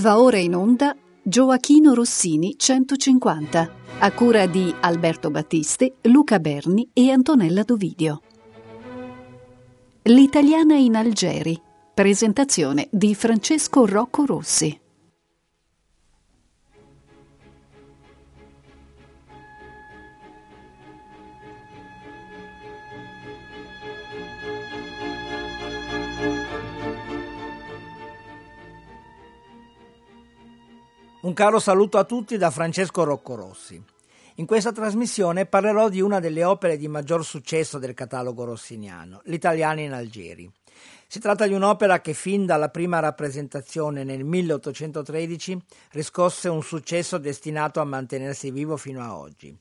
Va ora in onda Gioachino Rossini 150, a cura di Alberto Battisti, Luca Berni e Antonella Dovidio. L'italiana in Algeri. Presentazione di Francesco Rocco Rossi. Un caro saluto a tutti da Francesco Rocco Rossi. In questa trasmissione parlerò di una delle opere di maggior successo del catalogo rossiniano, L'Italiano in Algeri. Si tratta di un'opera che fin dalla prima rappresentazione nel 1813 riscosse un successo destinato a mantenersi vivo fino a oggi.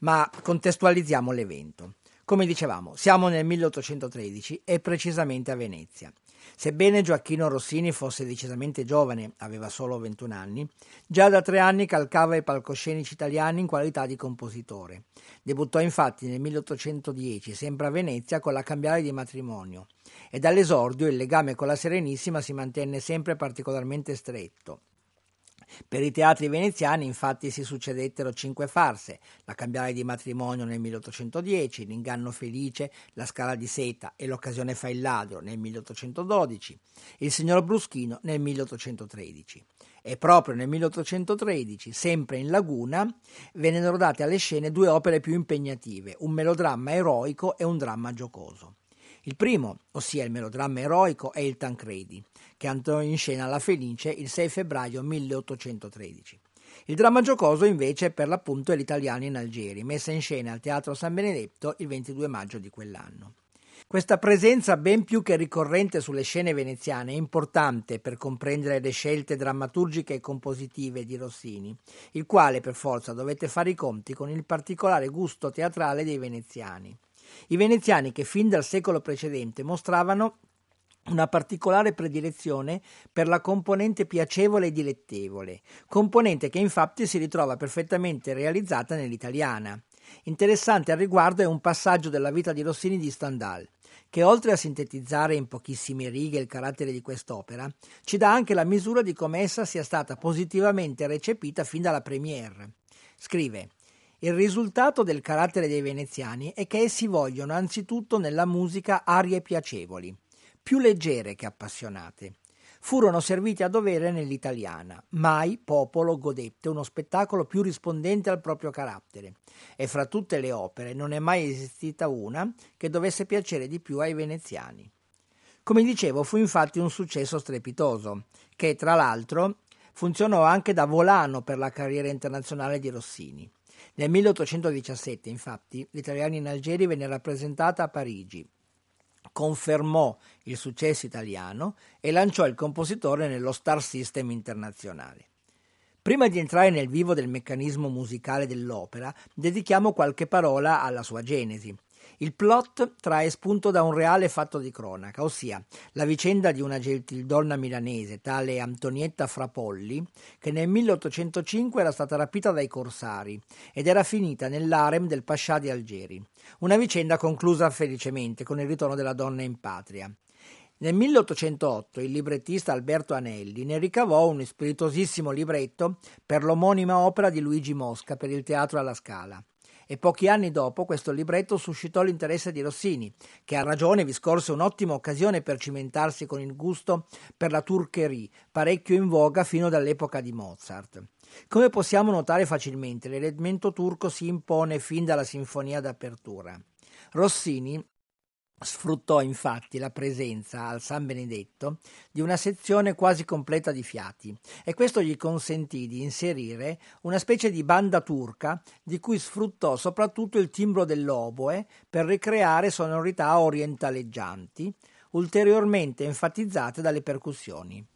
Ma contestualizziamo l'evento. Come dicevamo, siamo nel 1813 e precisamente a Venezia. Sebbene Gioacchino Rossini fosse decisamente giovane, aveva solo 21 anni, già da tre anni calcava i palcoscenici italiani in qualità di compositore. Debuttò infatti nel 1810, sempre a Venezia, con la Cambiale di matrimonio e dall'esordio il legame con la Serenissima si mantenne sempre particolarmente stretto. Per i teatri veneziani infatti si succedettero cinque farse, la cambiale di matrimonio nel 1810, l'inganno felice, la scala di seta e l'occasione fa il ladro nel 1812, il signor Bruschino nel 1813. E proprio nel 1813, sempre in Laguna, vennero date alle scene due opere più impegnative, un melodramma eroico e un dramma giocoso. Il primo, ossia il melodramma eroico, è il Tancredi, che andò in scena alla Fenice il 6 febbraio 1813. Il dramma giocoso invece per l'appunto è l'Italiano in Algeri, messa in scena al Teatro San Benedetto il 22 maggio di quell'anno. Questa presenza ben più che ricorrente sulle scene veneziane è importante per comprendere le scelte drammaturgiche e compositive di Rossini, il quale per forza dovette fare i conti con il particolare gusto teatrale dei veneziani. I veneziani che fin dal secolo precedente mostravano una particolare predilezione per la componente piacevole e dilettevole, componente che infatti si ritrova perfettamente realizzata nell'italiana. Interessante al riguardo è un passaggio della vita di Rossini di Stendhal, che oltre a sintetizzare in pochissime righe il carattere di quest'opera, ci dà anche la misura di come essa sia stata positivamente recepita fin dalla premiere. Scrive il risultato del carattere dei veneziani è che essi vogliono anzitutto nella musica arie piacevoli, più leggere che appassionate. Furono serviti a dovere nell'italiana. Mai popolo godette uno spettacolo più rispondente al proprio carattere. E fra tutte le opere non è mai esistita una che dovesse piacere di più ai veneziani. Come dicevo, fu infatti un successo strepitoso, che tra l'altro funzionò anche da volano per la carriera internazionale di Rossini. Nel 1817, infatti, l'Italiano in Algeri venne rappresentata a Parigi, confermò il successo italiano e lanciò il compositore nello Star System internazionale. Prima di entrare nel vivo del meccanismo musicale dell'opera, dedichiamo qualche parola alla sua genesi. Il plot trae spunto da un reale fatto di cronaca, ossia la vicenda di una gentildonna milanese, tale Antonietta Frapolli, che nel 1805 era stata rapita dai corsari ed era finita nell'arem del Pascià di Algeri. Una vicenda conclusa felicemente con il ritorno della donna in patria. Nel 1808 il librettista Alberto Anelli ne ricavò un spiritosissimo libretto per l'omonima opera di Luigi Mosca per il teatro alla Scala e pochi anni dopo questo libretto suscitò l'interesse di Rossini, che a ragione vi scorse un'ottima occasione per cimentarsi con il gusto per la turcherie, parecchio in voga fino dall'epoca di Mozart. Come possiamo notare facilmente, l'elemento turco si impone fin dalla sinfonia d'apertura. Rossini Sfruttò infatti la presenza al San Benedetto di una sezione quasi completa di fiati e questo gli consentì di inserire una specie di banda turca di cui sfruttò soprattutto il timbro dell'oboe per ricreare sonorità orientaleggianti, ulteriormente enfatizzate dalle percussioni.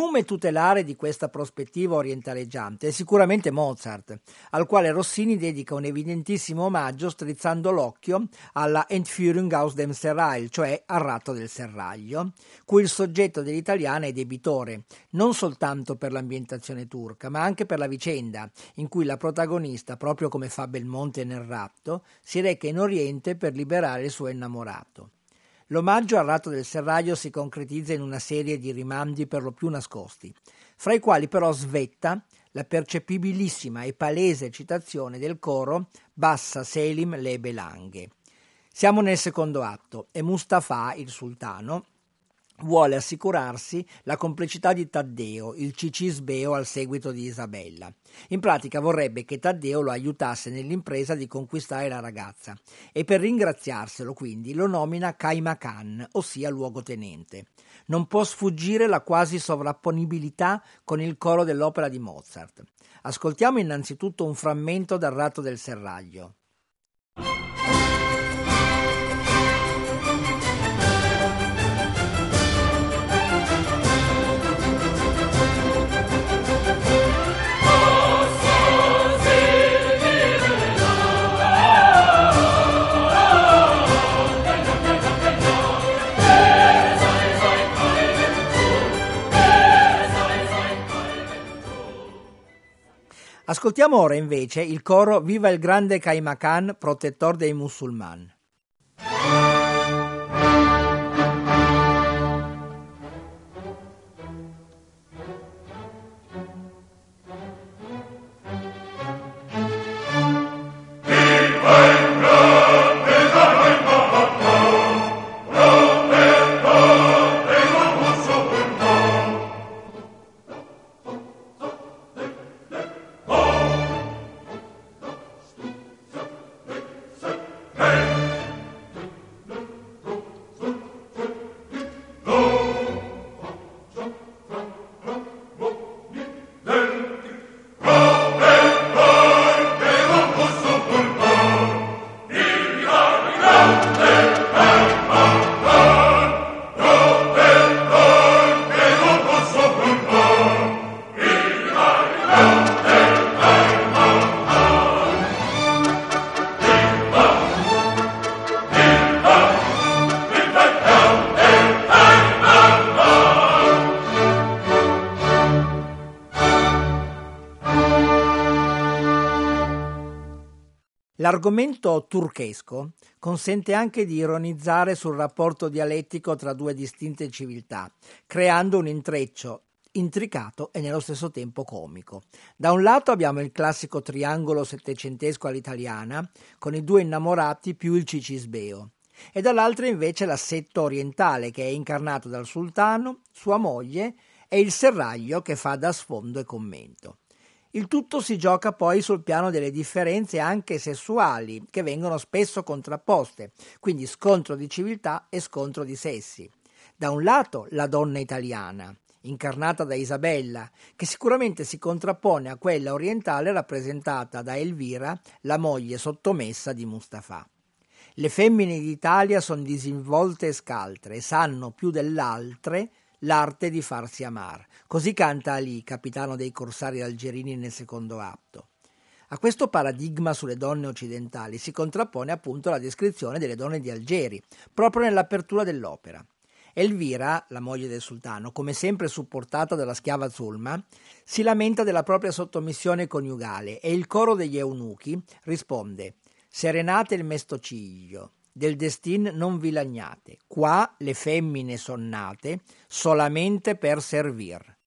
Nome tutelare di questa prospettiva orientaleggiante è sicuramente Mozart, al quale Rossini dedica un evidentissimo omaggio strizzando l'occhio alla Entführung aus dem Serrail, cioè al ratto del serraglio, cui il soggetto dell'italiana è debitore, non soltanto per l'ambientazione turca, ma anche per la vicenda in cui la protagonista, proprio come fa Belmonte nel ratto, si reca in Oriente per liberare il suo innamorato. L'omaggio al ratto del serraglio si concretizza in una serie di rimandi per lo più nascosti, fra i quali però svetta la percepibilissima e palese citazione del coro Bassa Selim le Belanghe. Siamo nel secondo atto e Mustafa, il sultano, vuole assicurarsi la complicità di Taddeo, il cicisbeo al seguito di Isabella. In pratica vorrebbe che Taddeo lo aiutasse nell'impresa di conquistare la ragazza e per ringraziarselo quindi lo nomina Kaimakan, ossia luogotenente. Non può sfuggire la quasi sovrapponibilità con il coro dell'opera di Mozart. Ascoltiamo innanzitutto un frammento dal ratto del serraglio. Ascoltiamo ora invece il coro Viva il grande Kaimakan, protettor dei musulmani. L'argomento turchesco consente anche di ironizzare sul rapporto dialettico tra due distinte civiltà, creando un intreccio intricato e nello stesso tempo comico. Da un lato abbiamo il classico triangolo settecentesco all'italiana, con i due innamorati più il cicisbeo, e dall'altro invece l'assetto orientale che è incarnato dal sultano, sua moglie e il serraglio che fa da sfondo e commento. Il tutto si gioca poi sul piano delle differenze anche sessuali, che vengono spesso contrapposte, quindi scontro di civiltà e scontro di sessi. Da un lato la donna italiana, incarnata da Isabella, che sicuramente si contrappone a quella orientale rappresentata da Elvira, la moglie sottomessa di Mustafa. Le femmine d'Italia sono disinvolte e scaltre sanno più dell'altre l'arte di farsi amar. Così canta Ali, capitano dei corsari algerini nel secondo atto. A questo paradigma sulle donne occidentali si contrappone appunto la descrizione delle donne di Algeri, proprio nell'apertura dell'opera. Elvira, la moglie del sultano, come sempre supportata dalla schiava Zulma, si lamenta della propria sottomissione coniugale e il coro degli eunuchi risponde Serenate il mestociglio, del destin non vi lagnate, qua le femmine son nate solamente per servir.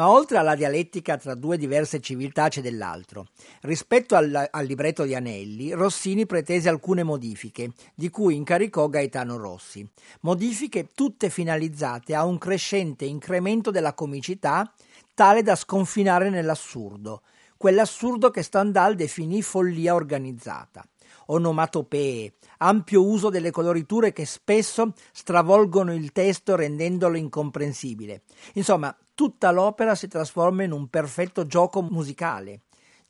Ma oltre alla dialettica tra due diverse civiltà c'è dell'altro. Rispetto al, al, libretto di Anelli, Rossini pretese alcune modifiche, di cui incaricò Gaetano Rossi. Modifiche tutte finalizzate a un crescente incremento della comicità, tale da sconfinare nell'assurdo, quell'assurdo che Stendhal definì follia organizzata onomatopee, ampio uso delle coloriture che spesso stravolgono il testo rendendolo incomprensibile. Insomma, tutta l'opera si trasforma in un perfetto gioco musicale.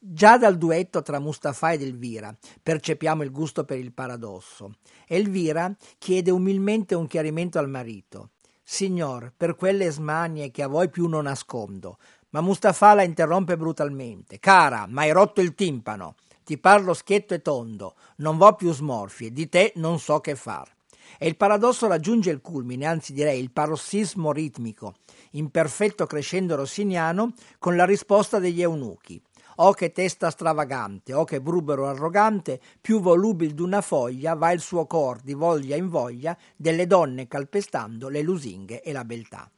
Già dal duetto tra Mustafa ed Elvira percepiamo il gusto per il paradosso. Elvira chiede umilmente un chiarimento al marito. Signor, per quelle smanie che a voi più non nascondo. Ma Mustafa la interrompe brutalmente. Cara, ma hai rotto il timpano. Ti parlo schietto e tondo, non vo più smorfie, di te non so che far. E il paradosso raggiunge il culmine, anzi direi il parossismo ritmico, in perfetto crescendo rossiniano, con la risposta degli eunuchi. Oh che testa stravagante, oh che brubero arrogante, più volubil d'una foglia va il suo cor di voglia in voglia delle donne calpestando le lusinghe e la beltà.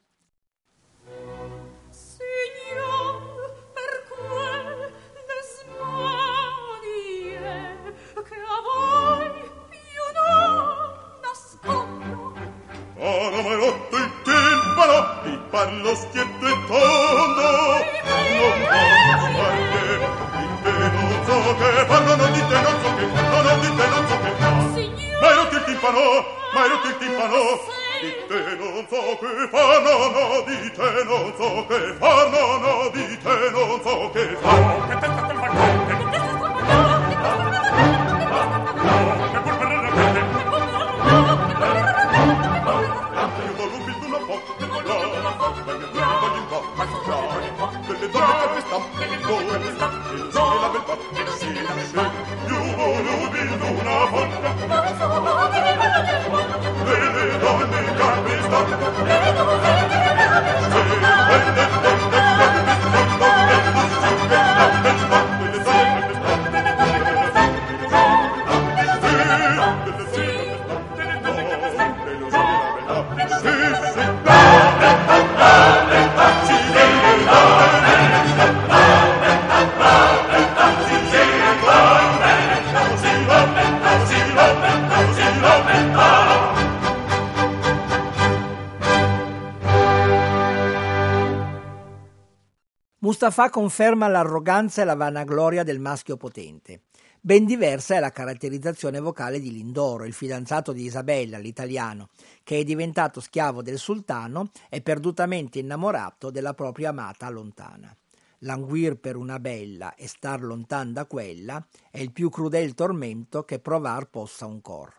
parlo schietto e tondo non posso farle di te non so che parlo non di te non so che parlo non di te non so che fa ma ero il timpano ma ero il timpano di te non so che fa no. No di te non so che fa no no di te non so che fa che testa quel Mustafa conferma l'arroganza e la vanagloria del maschio potente. Ben diversa è la caratterizzazione vocale di Lindoro, il fidanzato di Isabella, l'italiano, che è diventato schiavo del sultano e perdutamente innamorato della propria amata lontana. Languir per una bella e star lontan da quella è il più crudel tormento che provar possa un cor.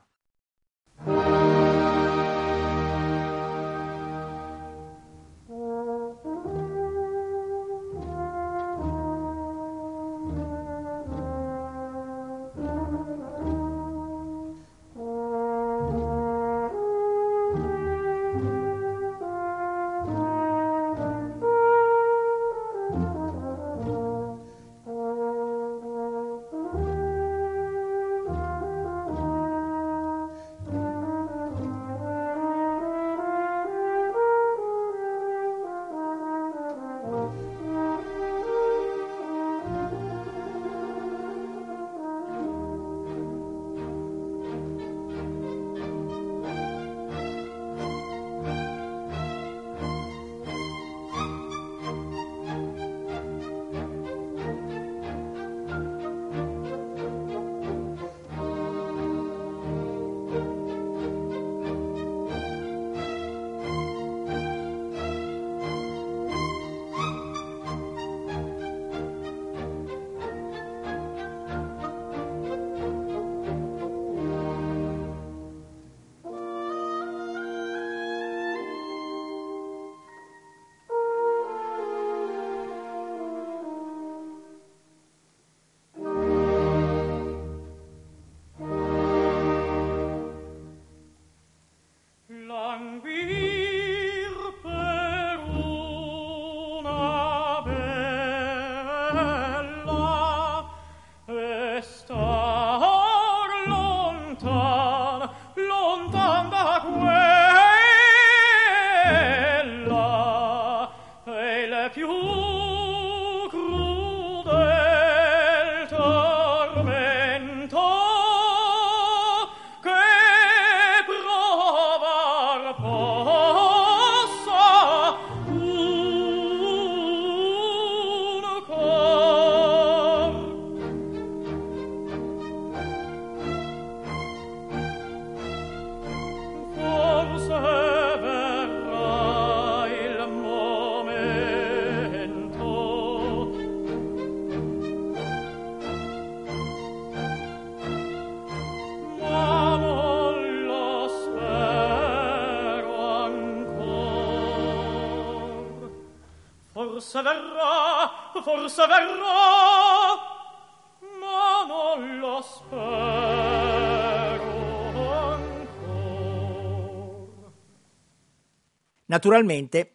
Naturalmente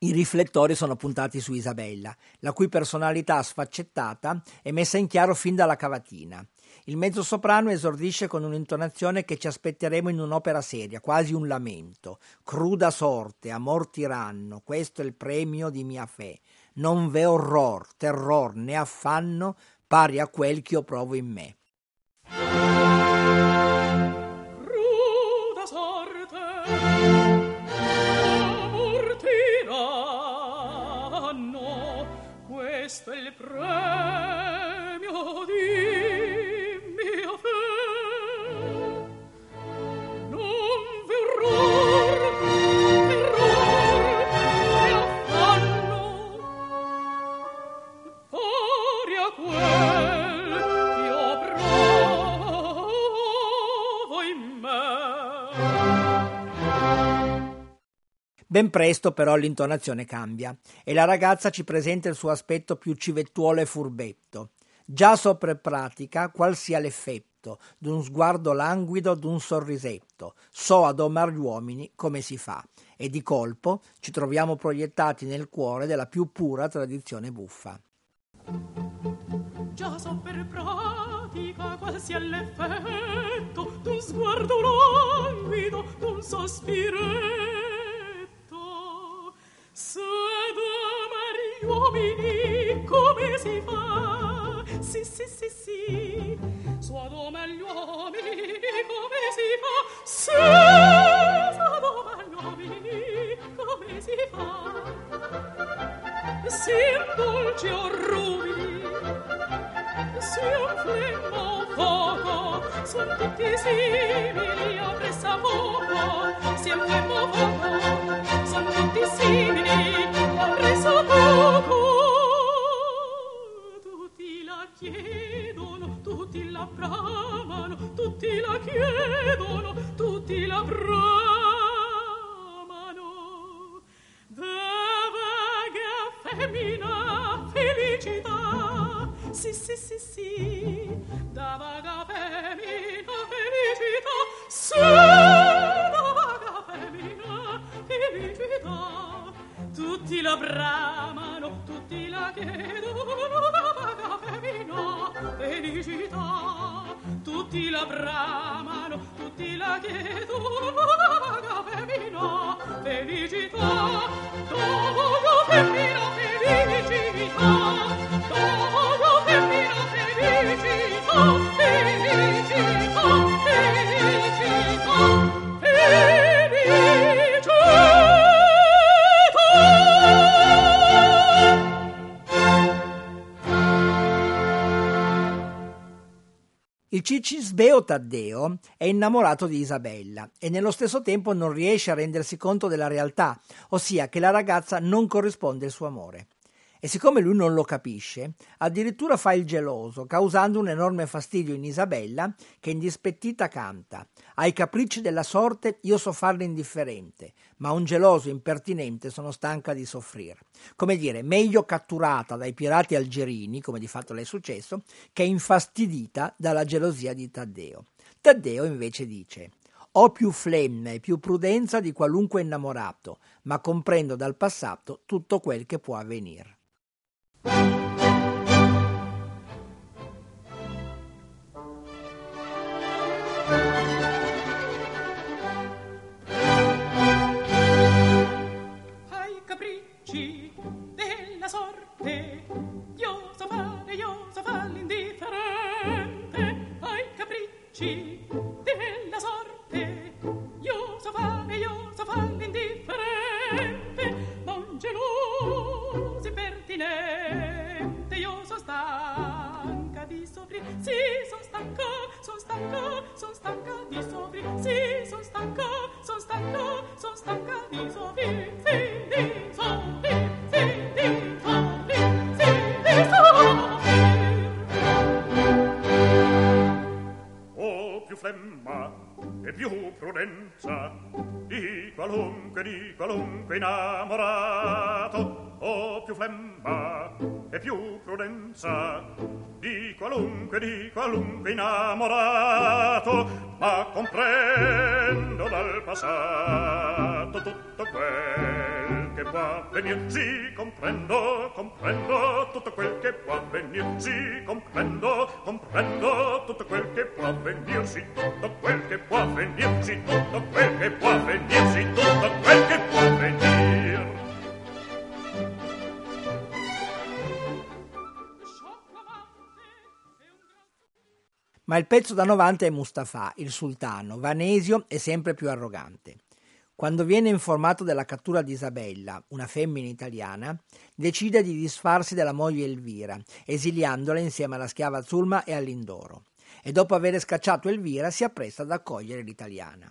i riflettori sono puntati su Isabella, la cui personalità sfaccettata è messa in chiaro fin dalla cavatina. Il mezzosoprano esordisce con un'intonazione che ci aspetteremo in un'opera seria, quasi un lamento. Cruda sorte, amor tiranno, questo è il premio di mia fe. Non v'è orror, terror né affanno pari a quel che io provo in me. Ben presto però l'intonazione cambia e la ragazza ci presenta il suo aspetto più civettuolo e furbetto. Già sopra pratica qual sia l'effetto d'un sguardo languido, d'un sorrisetto. So a domar gli uomini come si fa. E di colpo ci troviamo proiettati nel cuore della più pura tradizione buffa. Già so per pratica qual sia l'effetto d'un sguardo languido, d'un sospiro Sedem agli uomini come si fa? Sì, sì, sì, sì. Sedem agli uomini come si fa? Sì, sedem agli uomini come si fa? Sì, dolce o rubini si un flemmo fuoco son tutti simili a pressa fuoco tutti Cicisbeo Taddeo è innamorato di Isabella e nello stesso tempo non riesce a rendersi conto della realtà, ossia che la ragazza non corrisponde al suo amore. E siccome lui non lo capisce, addirittura fa il geloso, causando un enorme fastidio in Isabella, che indispettita canta: Ai capricci della sorte io so farle indifferente, ma un geloso impertinente sono stanca di soffrire. Come dire, meglio catturata dai pirati algerini, come di fatto le è successo, che infastidita dalla gelosia di Taddeo. Taddeo invece dice: ho più flemme e più prudenza di qualunque innamorato, ma comprendo dal passato tutto quel che può avvenire. Ai qualunque innamorato o più flemma e più prudenza. Di qualunque, di qualunque innamorato, ma comprendo dal passato tutto quel che può avvenir. Sì, comprendo, comprendo tutto quel che può avvenir. Sì, comprendo, comprendo tutto quel che può avvenir. Sì, tutto quel che può avvenir. Sì, tutto quel che può avvenir. Sì, tutto quel che può avvenir. Ma il pezzo da 90 è Mustafa, il sultano, vanesio e sempre più arrogante. Quando viene informato della cattura di Isabella, una femmina italiana, decide di disfarsi della moglie Elvira, esiliandola insieme alla schiava Zulma e all'Indoro. E dopo aver scacciato Elvira si appresta ad accogliere l'italiana.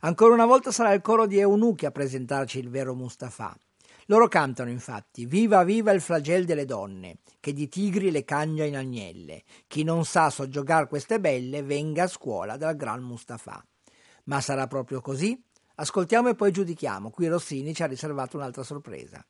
Ancora una volta sarà il coro di eunuchi a presentarci il vero Mustafa. Loro cantano infatti Viva viva il flagel delle donne, che di tigri le cagna in agnelle. Chi non sa soggiogar queste belle, venga a scuola dal gran Mustafa. Ma sarà proprio così? Ascoltiamo e poi giudichiamo. Qui Rossini ci ha riservato un'altra sorpresa.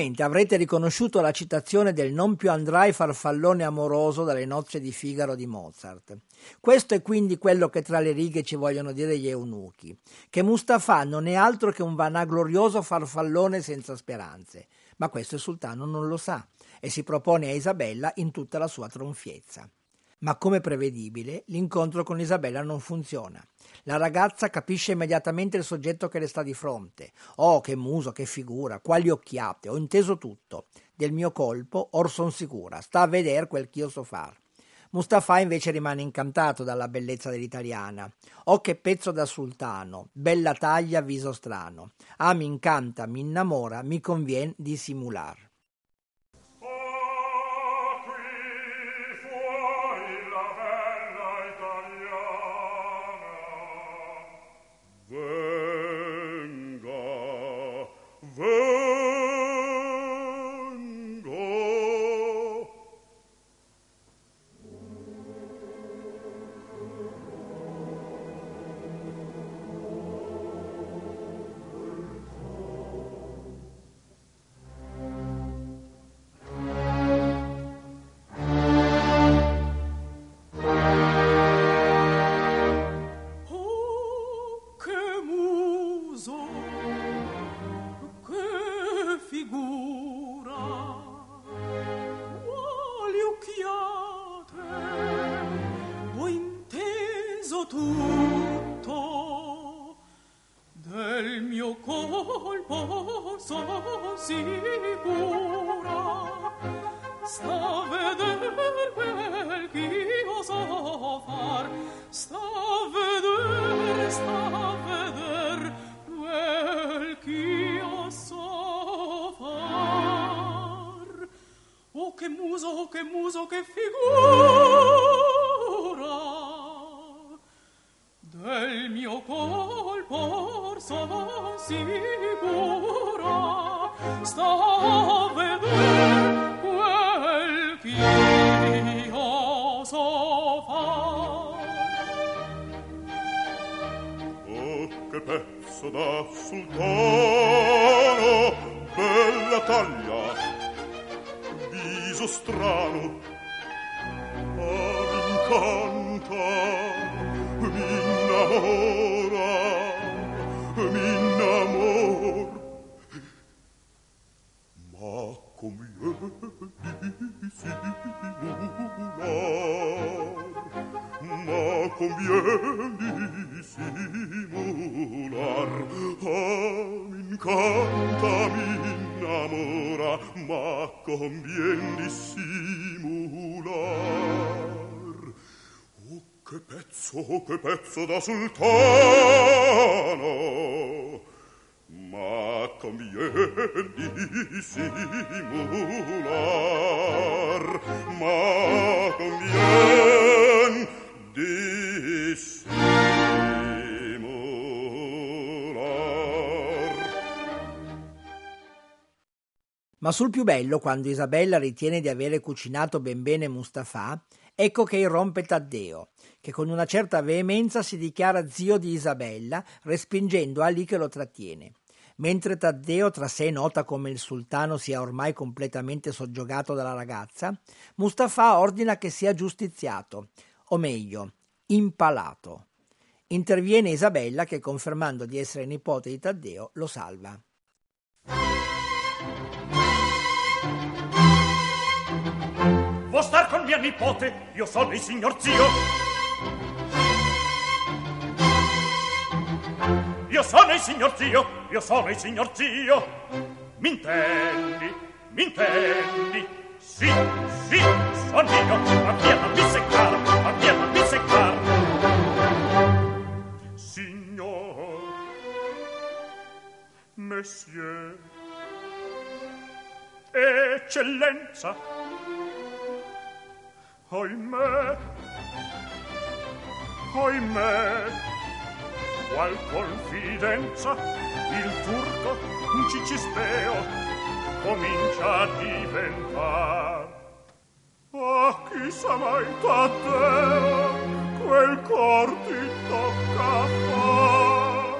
Sicuramente avrete riconosciuto la citazione del non più andrai farfallone amoroso dalle nozze di Figaro di Mozart. Questo è quindi quello che tra le righe ci vogliono dire gli eunuchi, che Mustafa non è altro che un vanaglorioso farfallone senza speranze, ma questo il sultano non lo sa e si propone a Isabella in tutta la sua tronfiezza. Ma come prevedibile, l'incontro con Isabella non funziona. La ragazza capisce immediatamente il soggetto che le sta di fronte. Oh, che muso, che figura, quali occhiate, ho inteso tutto. Del mio colpo, or son sicura, sta a vedere quel ch'io so far. Mustafa invece rimane incantato dalla bellezza dell'italiana. Oh che pezzo da sultano, bella taglia, viso strano. Ah, mi incanta, mi innamora, mi convien di conviene dissimular. Ah, m'incanta, m'innamora, ma convien dissimular. Oh, che pezzo, oh, che pezzo da sultano! Ma convien dissimular, ma convien dissimular. Ma sul più bello, quando Isabella ritiene di avere cucinato ben bene Mustafa, ecco che irrompe Taddeo, che con una certa veemenza si dichiara zio di Isabella, respingendo Ali che lo trattiene. Mentre Taddeo tra sé nota come il sultano sia ormai completamente soggiogato dalla ragazza, Mustafa ordina che sia giustiziato, o meglio, impalato. Interviene Isabella che, confermando di essere nipote di Taddeo, lo salva. Vuoi star con mia nipote? Io sono il signor zio. Io sono il signor zio, io sono il signor zio. Mi intendi, mi intendi? Sì, sì, sono io. Ma via non mi seccare, ma via non mi seccare. Signor, Monsieur, Eccellenza, Oimè, oimè, qual confidenza il turco un cicispeo comincia a diventar. Ah, chissà mai Taddeo, quel cor ti tocca far.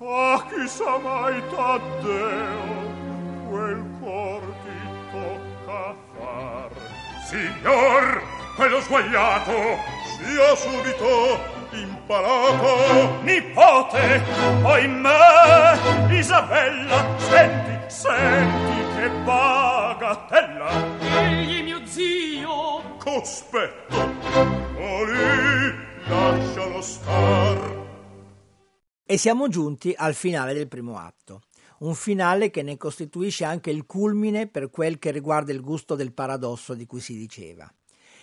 Ah, chissà mai Taddeo, quel cor ti tocca far. Signor, quello sguagliato Sia subito impalato. Nipote, oimè, Isabella, senti, senti che bagatella. egli mio zio Cospetto, oh lì, lascialo star. E siamo giunti al finale del primo atto. Un finale che ne costituisce anche il culmine per quel che riguarda il gusto del paradosso di cui si diceva.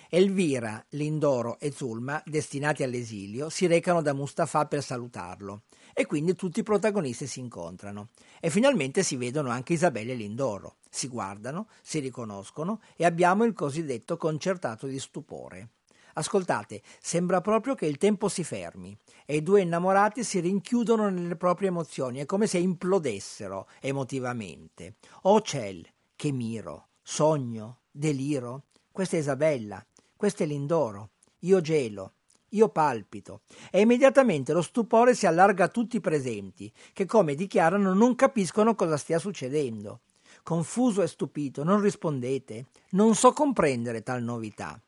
Elvira, Lindoro e Zulma, destinati all'esilio, si recano da Mustafa per salutarlo e quindi tutti i protagonisti si incontrano e finalmente si vedono anche Isabella e Lindoro. Si guardano, si riconoscono e abbiamo il cosiddetto concertato di stupore. Ascoltate, sembra proprio che il tempo si fermi e i due innamorati si rinchiudono nelle proprie emozioni, è come se implodessero emotivamente. Oh ciel, che miro, sogno, deliro. Questa è Isabella, questa è Lindoro. Io gelo, io palpito. E immediatamente lo stupore si allarga a tutti i presenti, che come dichiarano non capiscono cosa stia succedendo. Confuso e stupito, non rispondete. Non so comprendere tal novità.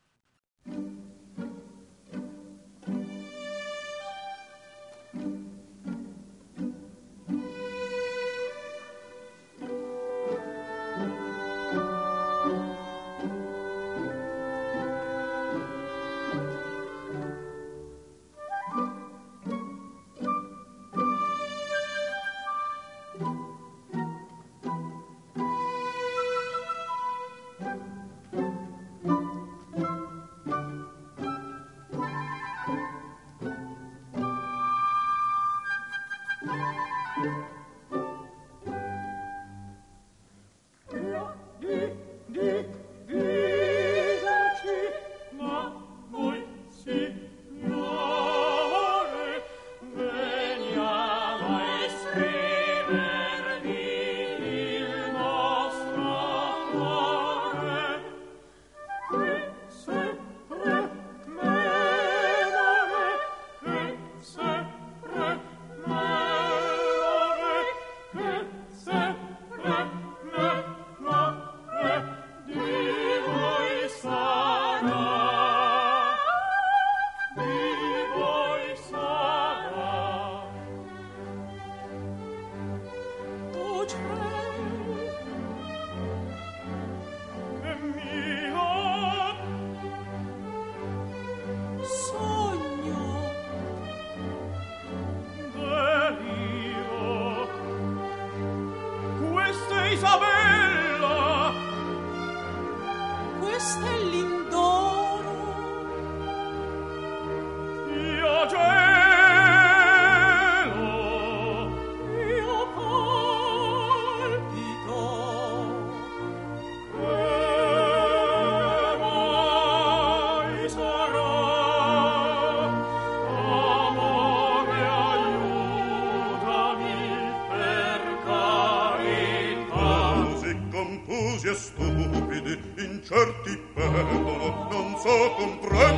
non so comprendere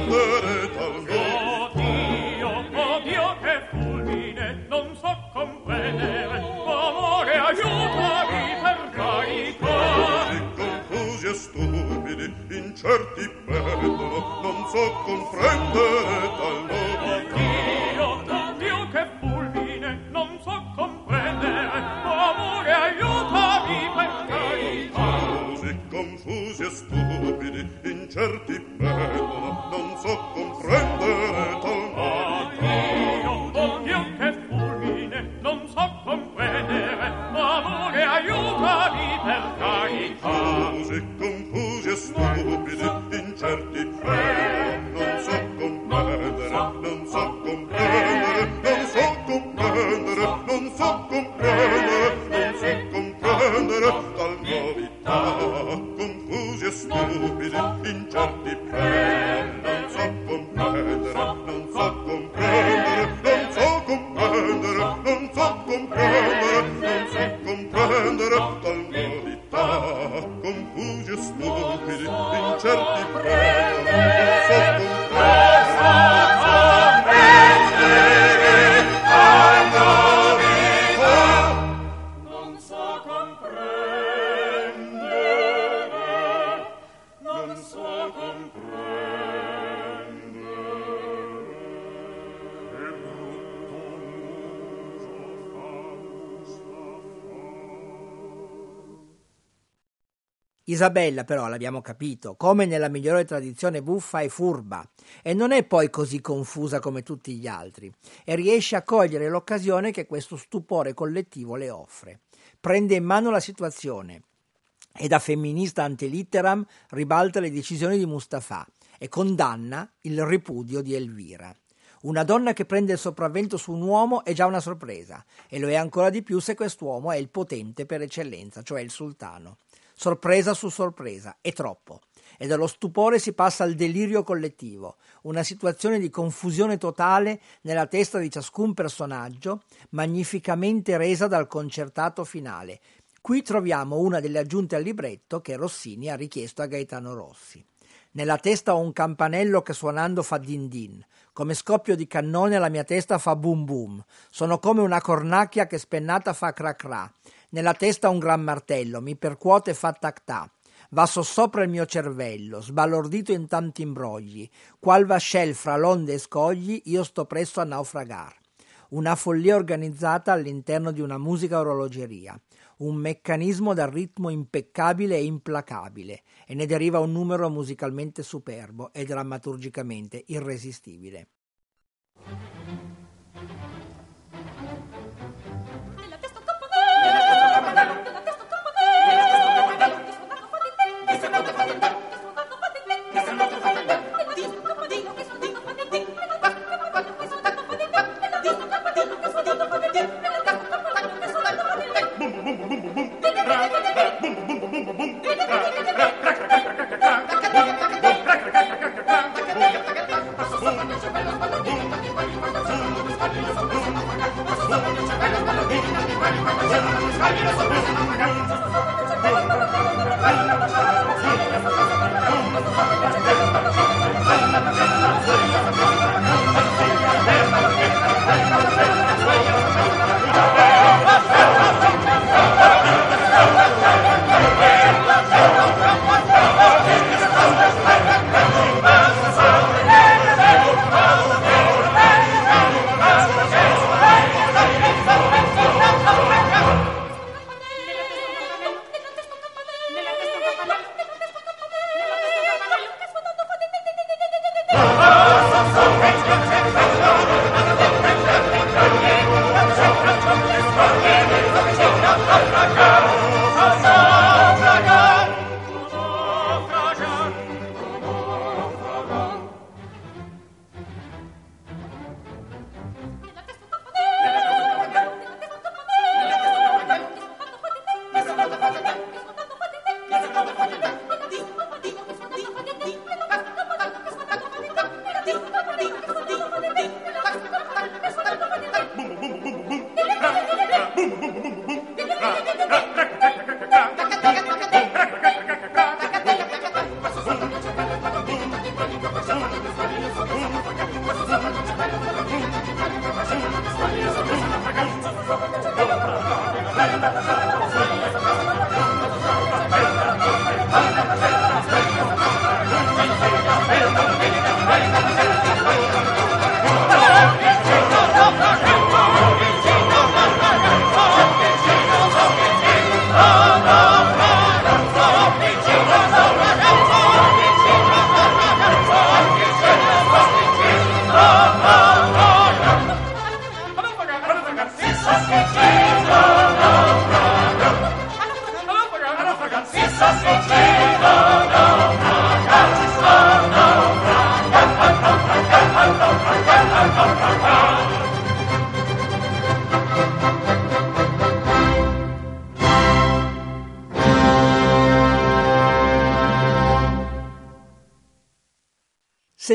Isabella però, l'abbiamo capito, come nella migliore tradizione buffa è furba e non è poi così confusa come tutti gli altri e riesce a cogliere l'occasione che questo stupore collettivo le offre. Prende in mano la situazione e da femminista antelitteram ribalta le decisioni di Mustafa e condanna il ripudio di Elvira. Una donna che prende il sopravvento su un uomo è già una sorpresa e lo è ancora di più se quest'uomo è il potente per eccellenza, cioè il sultano sorpresa su sorpresa, è troppo. E dallo stupore si passa al delirio collettivo, una situazione di confusione totale nella testa di ciascun personaggio, magnificamente resa dal concertato finale. Qui troviamo una delle aggiunte al libretto che Rossini ha richiesto a Gaetano Rossi. Nella testa ho un campanello che suonando fa din din. Come scoppio di cannone la mia testa fa boom boom. Sono come una cornacchia che spennata fa cra cra. Nella testa un gran martello, mi percuote fa tac tac. Va sossopra il mio cervello, sbalordito in tanti imbrogli. Qual vascel fra l'onde e scogli, io sto presto a naufragar. Una follia organizzata all'interno di una musica orologeria un meccanismo dal ritmo impeccabile e implacabile, e ne deriva un numero musicalmente superbo e drammaturgicamente irresistibile.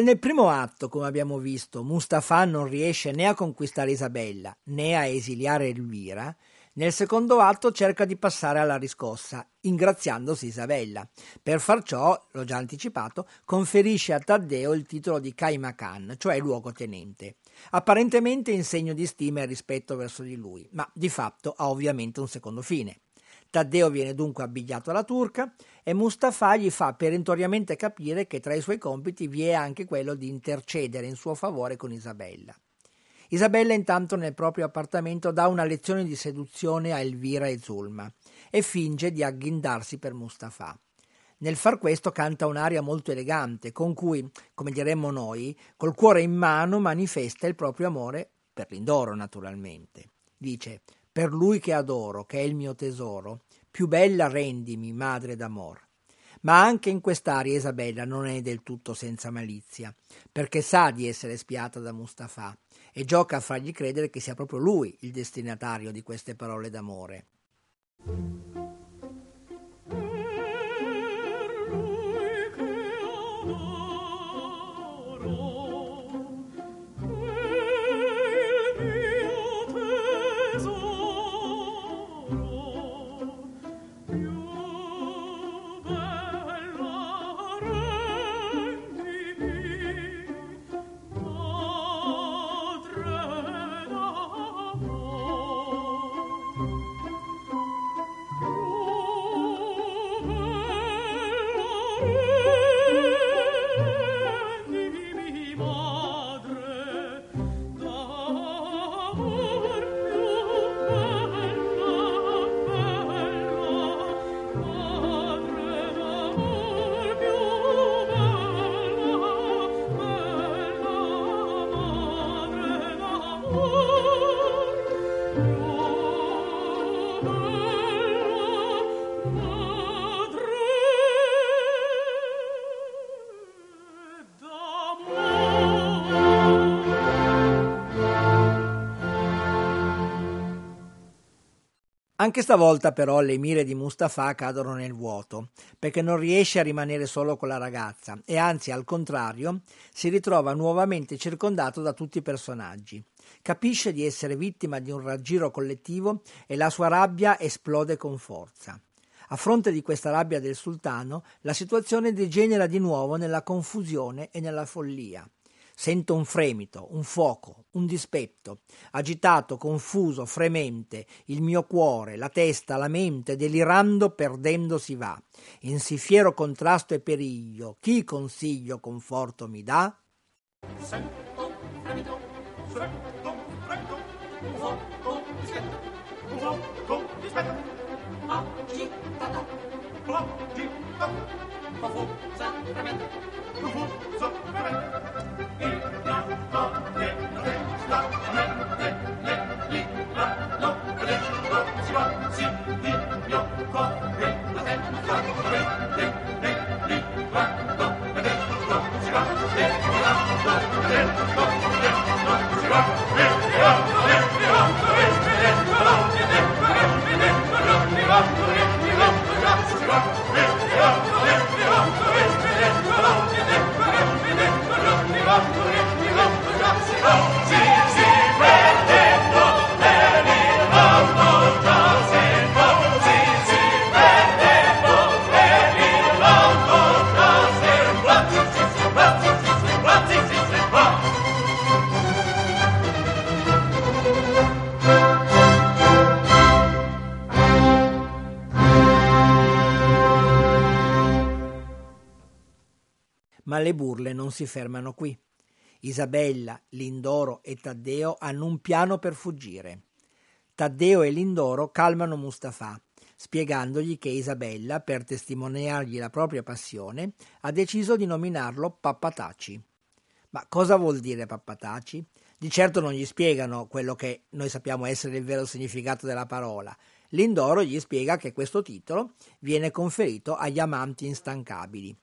Nel primo atto, come abbiamo visto, Mustafa non riesce né a conquistare Isabella né a esiliare Elvira, nel secondo atto cerca di passare alla riscossa, ingraziandosi Isabella. Per far ciò, l'ho già anticipato, conferisce a Taddeo il titolo di Kaimakan, cioè luogotenente, apparentemente in segno di stima e rispetto verso di lui, ma di fatto ha ovviamente un secondo fine. Taddeo viene dunque abbigliato alla turca e Mustafa gli fa perentoriamente capire che tra i suoi compiti vi è anche quello di intercedere in suo favore con Isabella. Isabella intanto nel proprio appartamento dà una lezione di seduzione a Elvira e Zulma e finge di agghindarsi per Mustafa. Nel far questo canta un'aria molto elegante con cui, come diremmo noi, col cuore in mano manifesta il proprio amore per l'Indoro naturalmente. Dice per lui che adoro, che è il mio tesoro, più bella rendimi, madre d'amor. Ma anche in quest'aria Isabella non è del tutto senza malizia, perché sa di essere spiata da Mustafa e gioca a fargli credere che sia proprio lui il destinatario di queste parole d'amore. Anche stavolta però le mire di Mustafa cadono nel vuoto, perché non riesce a rimanere solo con la ragazza e anzi al contrario si ritrova nuovamente circondato da tutti i personaggi. Capisce di essere vittima di un raggiro collettivo e la sua rabbia esplode con forza. A fronte di questa rabbia del sultano, la situazione degenera di nuovo nella confusione e nella follia. Sento un fremito, un fuoco, un dispetto. Agitato, confuso, fremente, il mio cuore, la testa, la mente, delirando, perdendo si va. In sì fiero contrasto e periglio, chi consiglio, conforto mi dà? Sento un fremito, un fremito, un fuoco, dispetto, un fuoco, dispetto. Agitata, agitata, confusa, fremente, confusa, si fermano qui. Isabella, Lindoro e Taddeo hanno un piano per fuggire. Taddeo e Lindoro calmano Mustafa, spiegandogli che Isabella, per testimoniargli la propria passione, ha deciso di nominarlo Pappataci. Ma cosa vuol dire Pappataci? Di certo non gli spiegano quello che noi sappiamo essere il vero significato della parola. Lindoro gli spiega che questo titolo viene conferito agli amanti instancabili.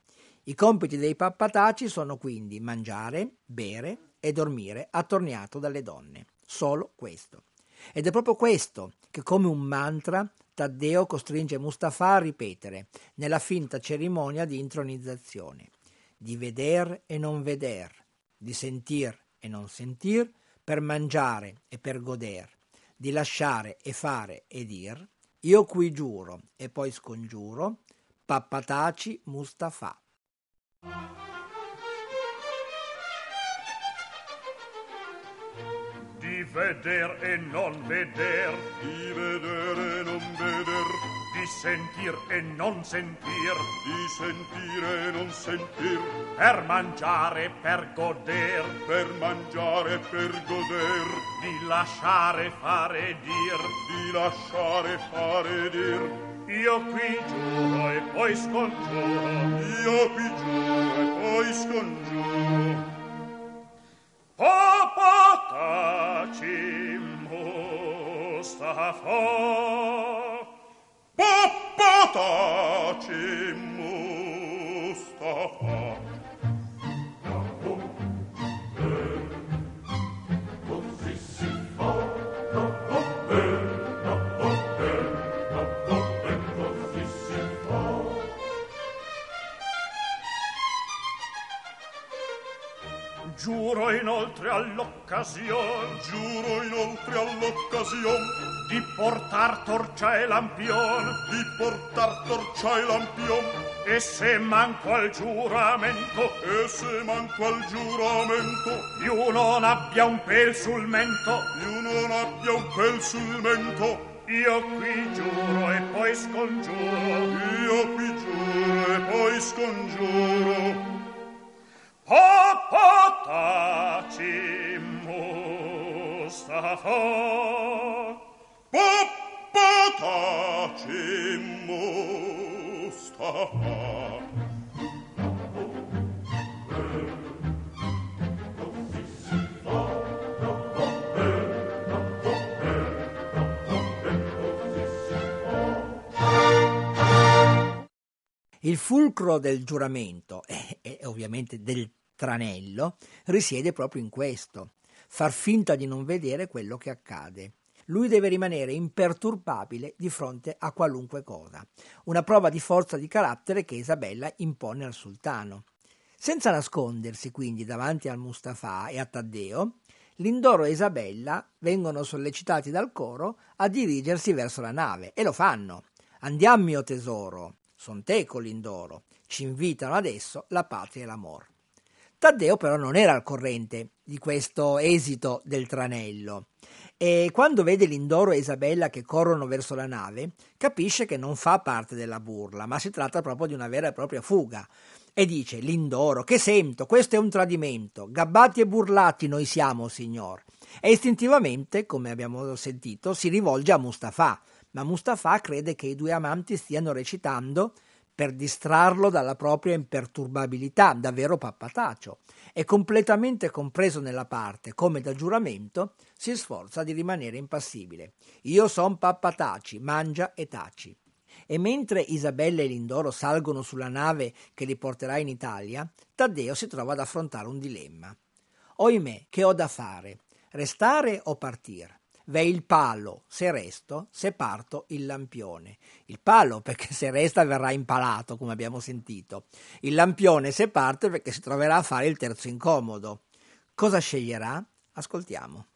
I compiti dei pappataci sono quindi mangiare, bere e dormire attorniato dalle donne. Solo questo. Ed è proprio questo che, come un mantra, Taddeo costringe Mustafa a ripetere nella finta cerimonia di intronizzazione. Di veder e non veder, di sentir e non sentir, per mangiare e per goder, di lasciare e fare e dir, io qui giuro e poi scongiuro, pappataci Mustafa. Di veder e non veder, di vedere e non veder, di sentir e non sentir, di sentire e non sentir, per mangiare e per goder, per mangiare e per goder, di lasciare fare e dir, di lasciare fare e dir. Io qui giuro e poi scongiuro, io qui giuro e poi scongiuro. Popo taci Mustafo, popo taci Giuro inoltre all'occasione, giuro inoltre all'occasione di portar torcia e lampion, di portar torcia e lampion, e se manco al giuramento, e se manco al giuramento, io non abbia un pel sul mento, io non abbia un pel sul mento, io qui giuro e poi scongiuro, io qui giuro e poi scongiuro. Il fulcro del giuramento e, e, ovviamente del tranello risiede proprio in questo, far finta di non vedere quello che accade. Lui deve rimanere imperturbabile di fronte a qualunque cosa, una prova di forza di carattere che Isabella impone al sultano. Senza nascondersi quindi davanti al Mustafa e a Taddeo, Lindoro e Isabella vengono sollecitati dal coro a dirigersi verso la nave e lo fanno. Andiamo, mio tesoro, son te con Lindoro, ci invitano adesso la patria e l'amor. Taddeo però non era al corrente di questo esito del tranello e quando vede Lindoro e Isabella che corrono verso la nave, capisce che non fa parte della burla, ma si tratta proprio di una vera e propria fuga. E dice: Lindoro, che sento, questo è un tradimento. Gabbati e burlati noi siamo, signor. E istintivamente, come abbiamo sentito, si rivolge a Mustafa, ma Mustafa crede che i due amanti stiano recitando per distrarlo dalla propria imperturbabilità, davvero pappataccio, e completamente compreso nella parte, come da giuramento, si sforza di rimanere impassibile. Io son pappataci, mangia e taci. E mentre Isabella e Lindoro salgono sulla nave che li porterà in Italia, Taddeo si trova ad affrontare un dilemma. Oimè, che ho da fare? Restare o partire? V'è il palo, se resto, se parto il lampione. Il palo perché se resta verrà impalato, come abbiamo sentito. Il lampione se parte perché si troverà a fare il terzo incomodo. Cosa sceglierà? Ascoltiamo.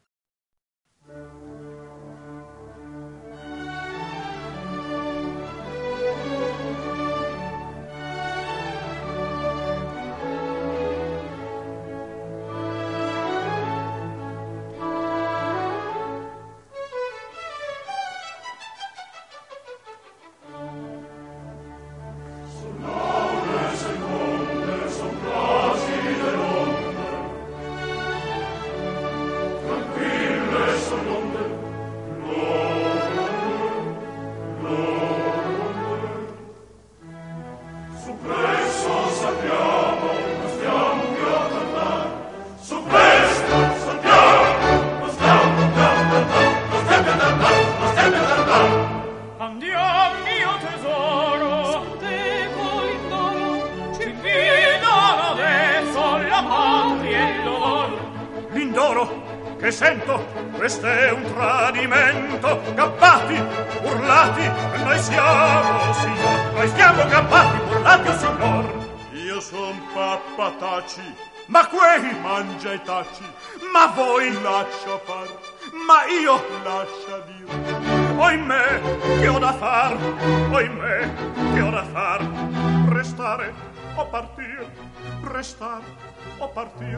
Restar o partir?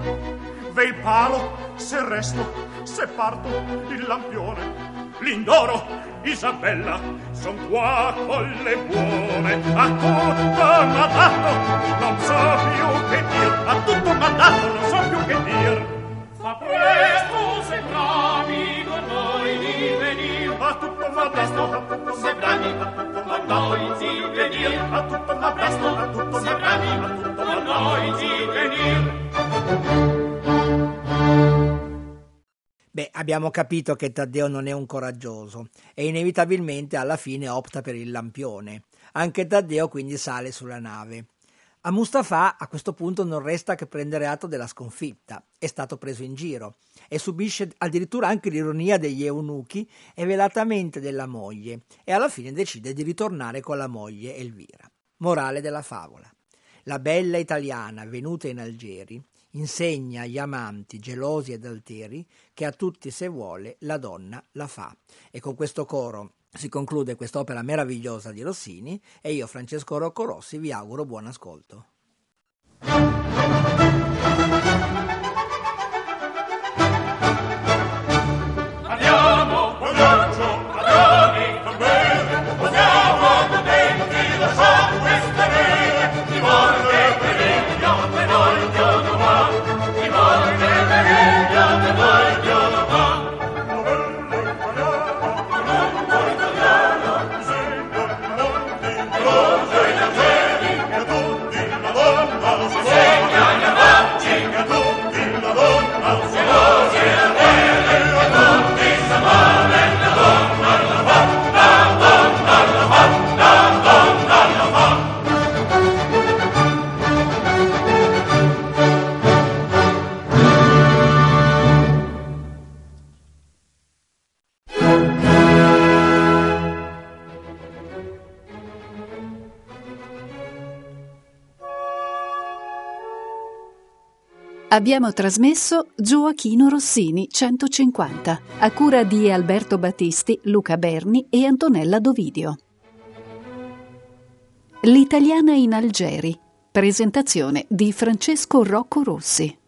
Vei palo, se resto, se parto, il lampione. Lindoro, Isabella, son qua con le buone. A tutto m'ha dato, non so più che dir. A tutto m'ha dato, non so più che dir. Fa presto, se bravi tutto m'ha Presto, se bravi con noi di venir. a tutto m'ha Presto, se bravi dato, a tutto m'ha con dato. noi di venir. Beh, abbiamo capito che Taddeo non è un coraggioso e inevitabilmente alla fine opta per il lampione. Anche Taddeo quindi sale sulla nave. A Mustafa a questo punto non resta che prendere atto della sconfitta. È stato preso in giro e subisce addirittura anche l'ironia degli eunuchi e velatamente della moglie e alla fine decide di ritornare con la moglie Elvira. Morale della favola. La bella italiana venuta in Algeri insegna agli amanti gelosi ed alteri che a tutti se vuole la donna la fa. E con questo coro si conclude quest'opera meravigliosa di Rossini e io, Francesco Rocco Rossi, vi auguro buon ascolto. Abbiamo trasmesso Gioachino Rossini 150 a cura di Alberto Battisti, Luca Berni e Antonella Dovidio. L'italiana in Algeri. Presentazione di Francesco Rocco Rossi.